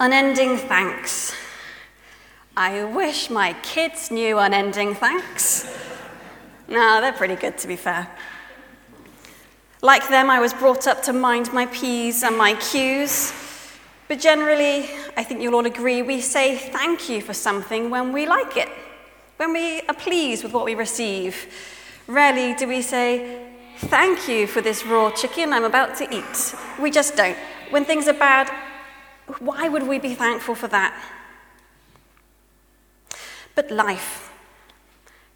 Unending thanks. I wish my kids knew unending thanks. No, they're pretty good, to be fair. Like them, I was brought up to mind my P's and my Q's. But generally, I think you'll all agree, we say thank you for something when we like it, when we are pleased with what we receive. Rarely do we say, Thank you for this raw chicken I'm about to eat. We just don't. When things are bad, why would we be thankful for that? But life,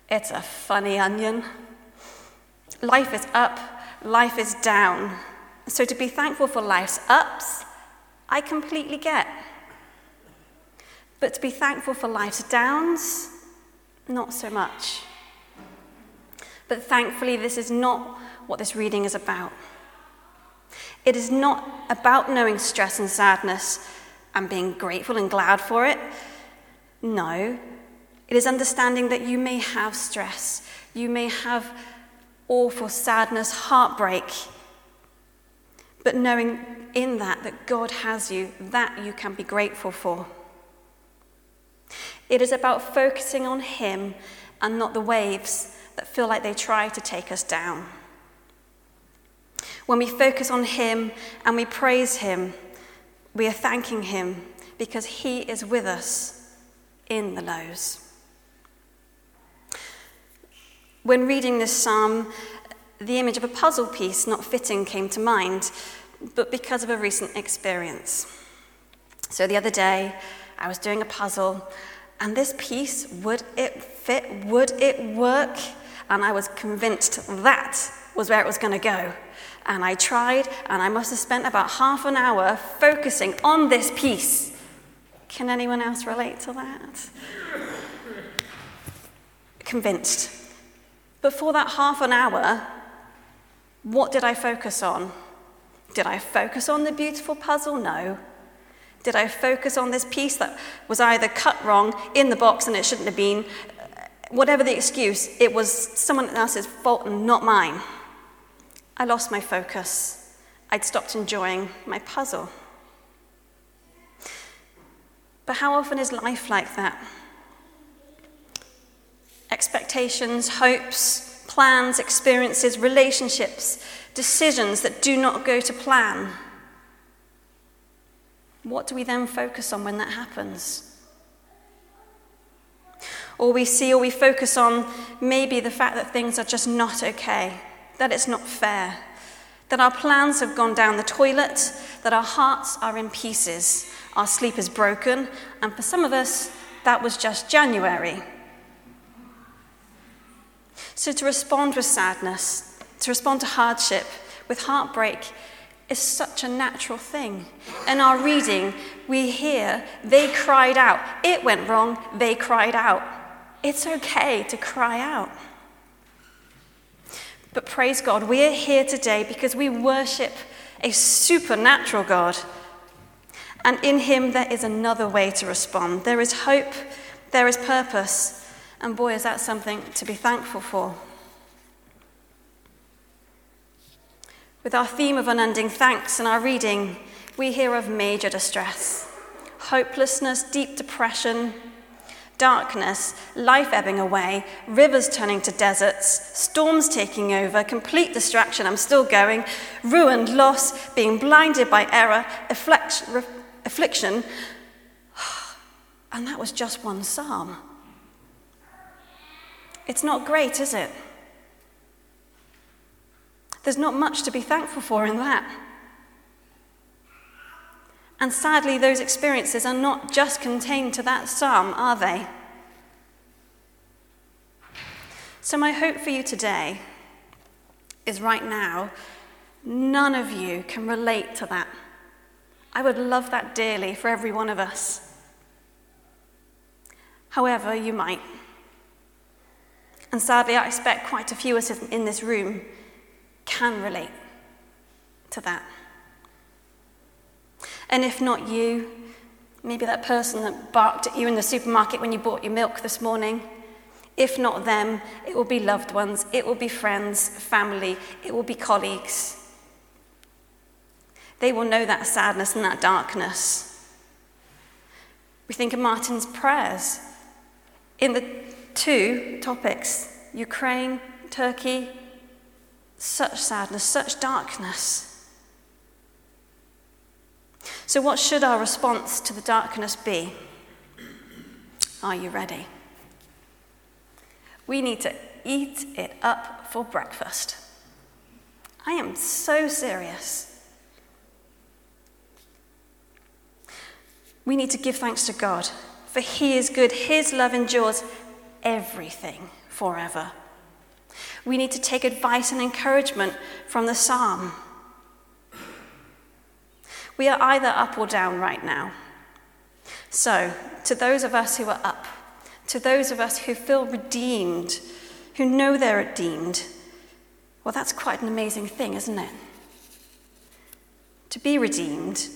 it's a funny onion. Life is up, life is down. So to be thankful for life's ups, I completely get. But to be thankful for life's downs, not so much. But thankfully, this is not what this reading is about. It is not about knowing stress and sadness and being grateful and glad for it. No, it is understanding that you may have stress, you may have awful sadness, heartbreak, but knowing in that that God has you, that you can be grateful for. It is about focusing on Him and not the waves that feel like they try to take us down. When we focus on Him and we praise Him, we are thanking Him because He is with us in the lows. When reading this psalm, the image of a puzzle piece not fitting came to mind, but because of a recent experience. So the other day, I was doing a puzzle, and this piece would it fit? Would it work? And I was convinced that was where it was going to go. And I tried, and I must have spent about half an hour focusing on this piece. Can anyone else relate to that? Convinced. But for that half an hour, what did I focus on? Did I focus on the beautiful puzzle? No. Did I focus on this piece that was either cut wrong in the box and it shouldn't have been? Whatever the excuse, it was someone else's fault and not mine. I lost my focus. I'd stopped enjoying my puzzle. But how often is life like that? Expectations, hopes, plans, experiences, relationships, decisions that do not go to plan. What do we then focus on when that happens? Or we see or we focus on maybe the fact that things are just not okay that it's not fair, that our plans have gone down the toilet, that our hearts are in pieces, our sleep is broken, and for some of us, that was just January. So to respond with sadness, to respond to hardship, with heartbreak, is such a natural thing. In our reading, we hear they cried out. It went wrong, they cried out. It's okay to cry out. But praise God, we are here today because we worship a supernatural God. And in Him, there is another way to respond. There is hope, there is purpose. And boy, is that something to be thankful for. With our theme of unending thanks and our reading, we hear of major distress, hopelessness, deep depression, darkness, life ebbing away, rivers turning to deserts, storms taking over, complete distraction, I'm still going, ruined, loss, being blinded by error, affliction. And that was just one psalm. It's not great, is it? There's not much to be thankful for in that. And sadly, those experiences are not just contained to that psalm, are they? So, my hope for you today is right now, none of you can relate to that. I would love that dearly for every one of us. However, you might. And sadly, I expect quite a few of us in this room can relate to that. And if not you, maybe that person that barked at you in the supermarket when you bought your milk this morning. If not them, it will be loved ones, it will be friends, family, it will be colleagues. They will know that sadness and that darkness. We think of Martin's prayers. In the two topics, Ukraine, Turkey, such sadness, such darkness. So, what should our response to the darkness be? Are you ready? We need to eat it up for breakfast. I am so serious. We need to give thanks to God, for He is good. His love endures everything forever. We need to take advice and encouragement from the psalm. We are either up or down right now. So, to those of us who are up, to those of us who feel redeemed, who know they're redeemed, well, that's quite an amazing thing, isn't it? To be redeemed,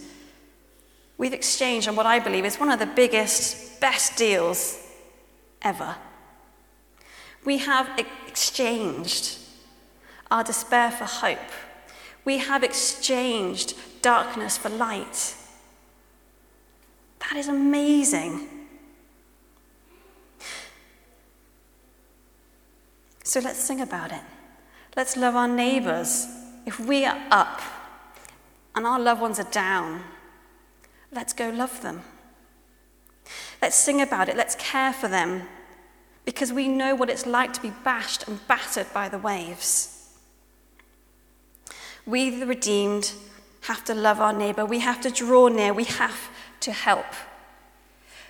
we've exchanged on what I believe is one of the biggest, best deals ever. We have exchanged our despair for hope. We have exchanged darkness for light. That is amazing. So let's sing about it. Let's love our neighbours. If we are up and our loved ones are down, let's go love them. Let's sing about it. Let's care for them because we know what it's like to be bashed and battered by the waves. We, the redeemed, have to love our neighbour. We have to draw near. We have to help.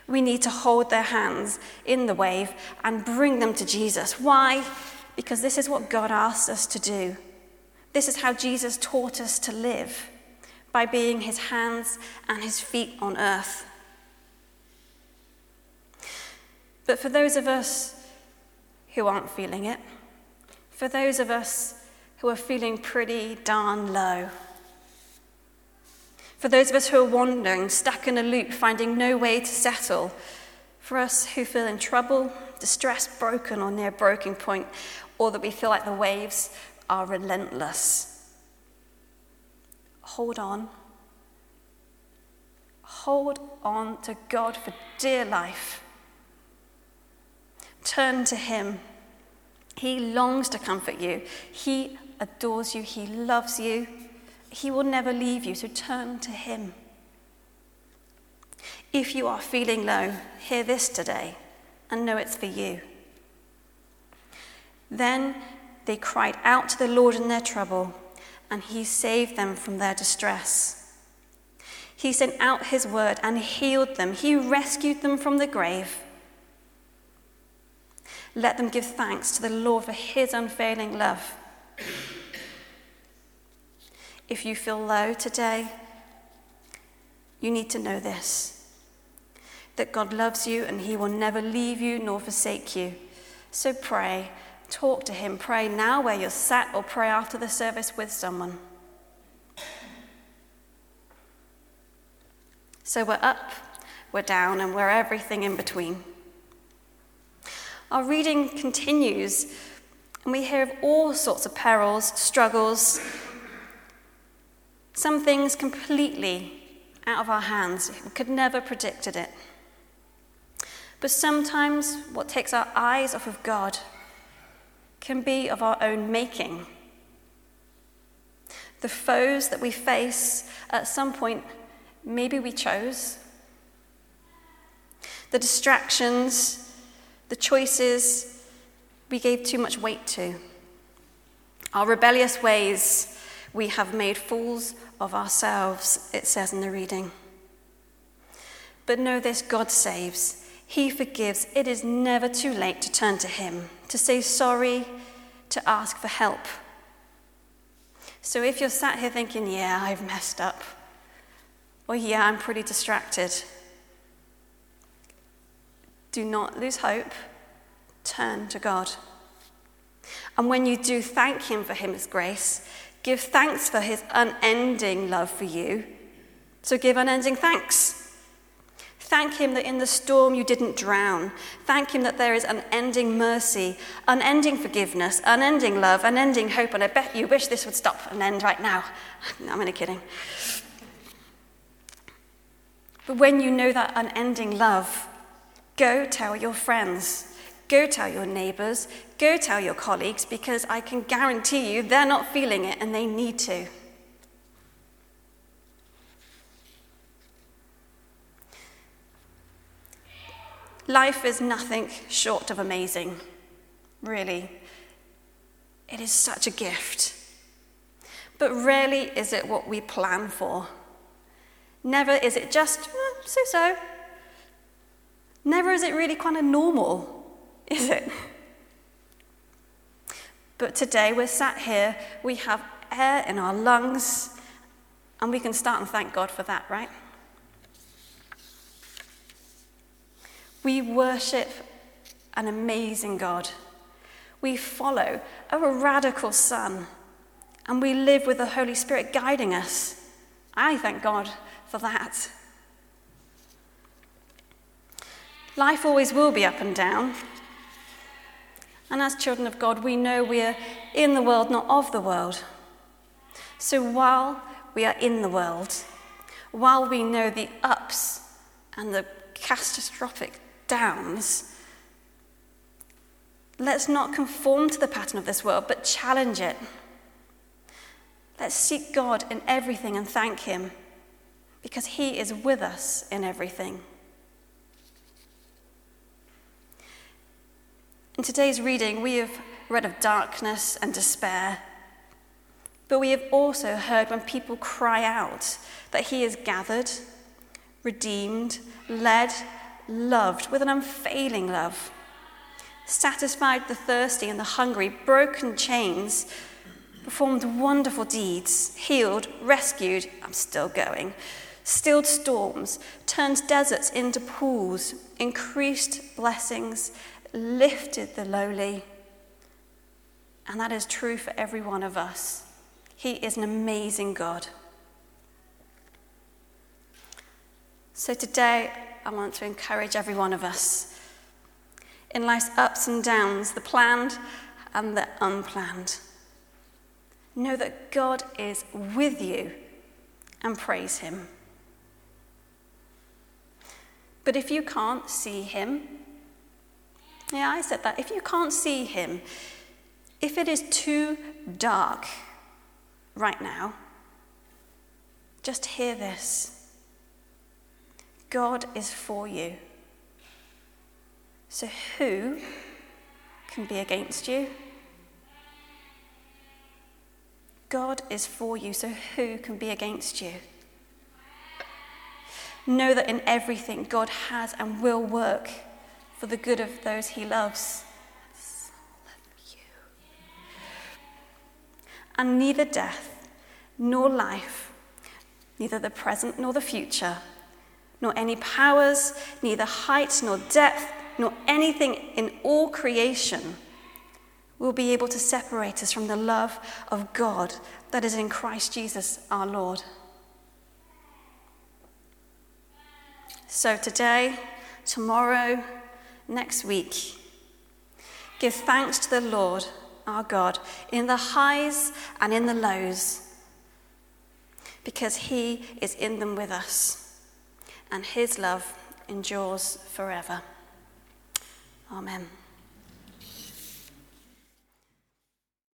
We need to hold their hands in the wave and bring them to Jesus. Why? Because this is what God asks us to do. This is how Jesus taught us to live by being his hands and his feet on earth. But for those of us who aren't feeling it, for those of us who are feeling pretty darn low, for those of us who are wandering, stuck in a loop, finding no way to settle. For us who feel in trouble, distressed, broken, or near breaking point, or that we feel like the waves are relentless. Hold on. Hold on to God for dear life. Turn to Him. He longs to comfort you. He adores you. He loves you. He will never leave you, so turn to Him. If you are feeling low, hear this today and know it's for you. Then they cried out to the Lord in their trouble, and He saved them from their distress. He sent out His word and healed them, He rescued them from the grave. Let them give thanks to the Lord for His unfailing love. If you feel low today, you need to know this that God loves you and He will never leave you nor forsake you. So pray, talk to Him, pray now where you're sat, or pray after the service with someone. So we're up, we're down, and we're everything in between. Our reading continues, and we hear of all sorts of perils, struggles, some things completely out of our hands. We could never predicted it. But sometimes what takes our eyes off of God can be of our own making. The foes that we face at some point, maybe we chose. The distractions, the choices we gave too much weight to. Our rebellious ways, we have made fools of ourselves, it says in the reading. But know this God saves, He forgives. It is never too late to turn to Him, to say sorry, to ask for help. So if you're sat here thinking, yeah, I've messed up, or yeah, I'm pretty distracted, do not lose hope. Turn to God. And when you do, thank Him for His grace. Give thanks for his unending love for you. So give unending thanks. Thank him that in the storm you didn't drown. Thank him that there is unending mercy, unending forgiveness, unending love, unending hope. And I bet you wish this would stop and end right now. I'm only kidding. But when you know that unending love, go tell your friends, go tell your neighbors, go tell your colleagues, because I can guarantee you they're not feeling it and they need to. Life is nothing short of amazing, really. It is such a gift. But rarely is it what we plan for. Never is it just mm, so so. Never is it really kind of normal, is it? But today we're sat here, we have air in our lungs, and we can start and thank God for that, right? We worship an amazing God. We follow a radical Son, and we live with the Holy Spirit guiding us. I thank God for that. Life always will be up and down. And as children of God, we know we are in the world, not of the world. So while we are in the world, while we know the ups and the catastrophic downs, let's not conform to the pattern of this world, but challenge it. Let's seek God in everything and thank Him because He is with us in everything. In today's reading, we have read of darkness and despair, but we have also heard when people cry out that He is gathered, redeemed, led, loved with an unfailing love, satisfied the thirsty and the hungry, broken chains, performed wonderful deeds, healed, rescued, I'm still going, stilled storms, turned deserts into pools, increased blessings, lifted the lowly. And that is true for every one of us. He is an amazing God. So today, I want to encourage every one of us in life's ups and downs, the planned and the unplanned. Know that God is with you and praise Him. But if you can't see Him, yeah, I said that. If you can't see Him, if it is too dark right now, just hear this. God is for you. So who can be against you? God is for you, so who can be against you? Know that in everything God has and will work for the good of those he loves. And neither death nor life, neither the present nor the future, nor any powers, neither height nor depth, nor anything in all creation will be able to separate us from the love of God that is in Christ Jesus our Lord. So today, tomorrow, next week, give thanks to the Lord our God in the highs and in the lows, because he is in them with us and his love endures forever. Amen.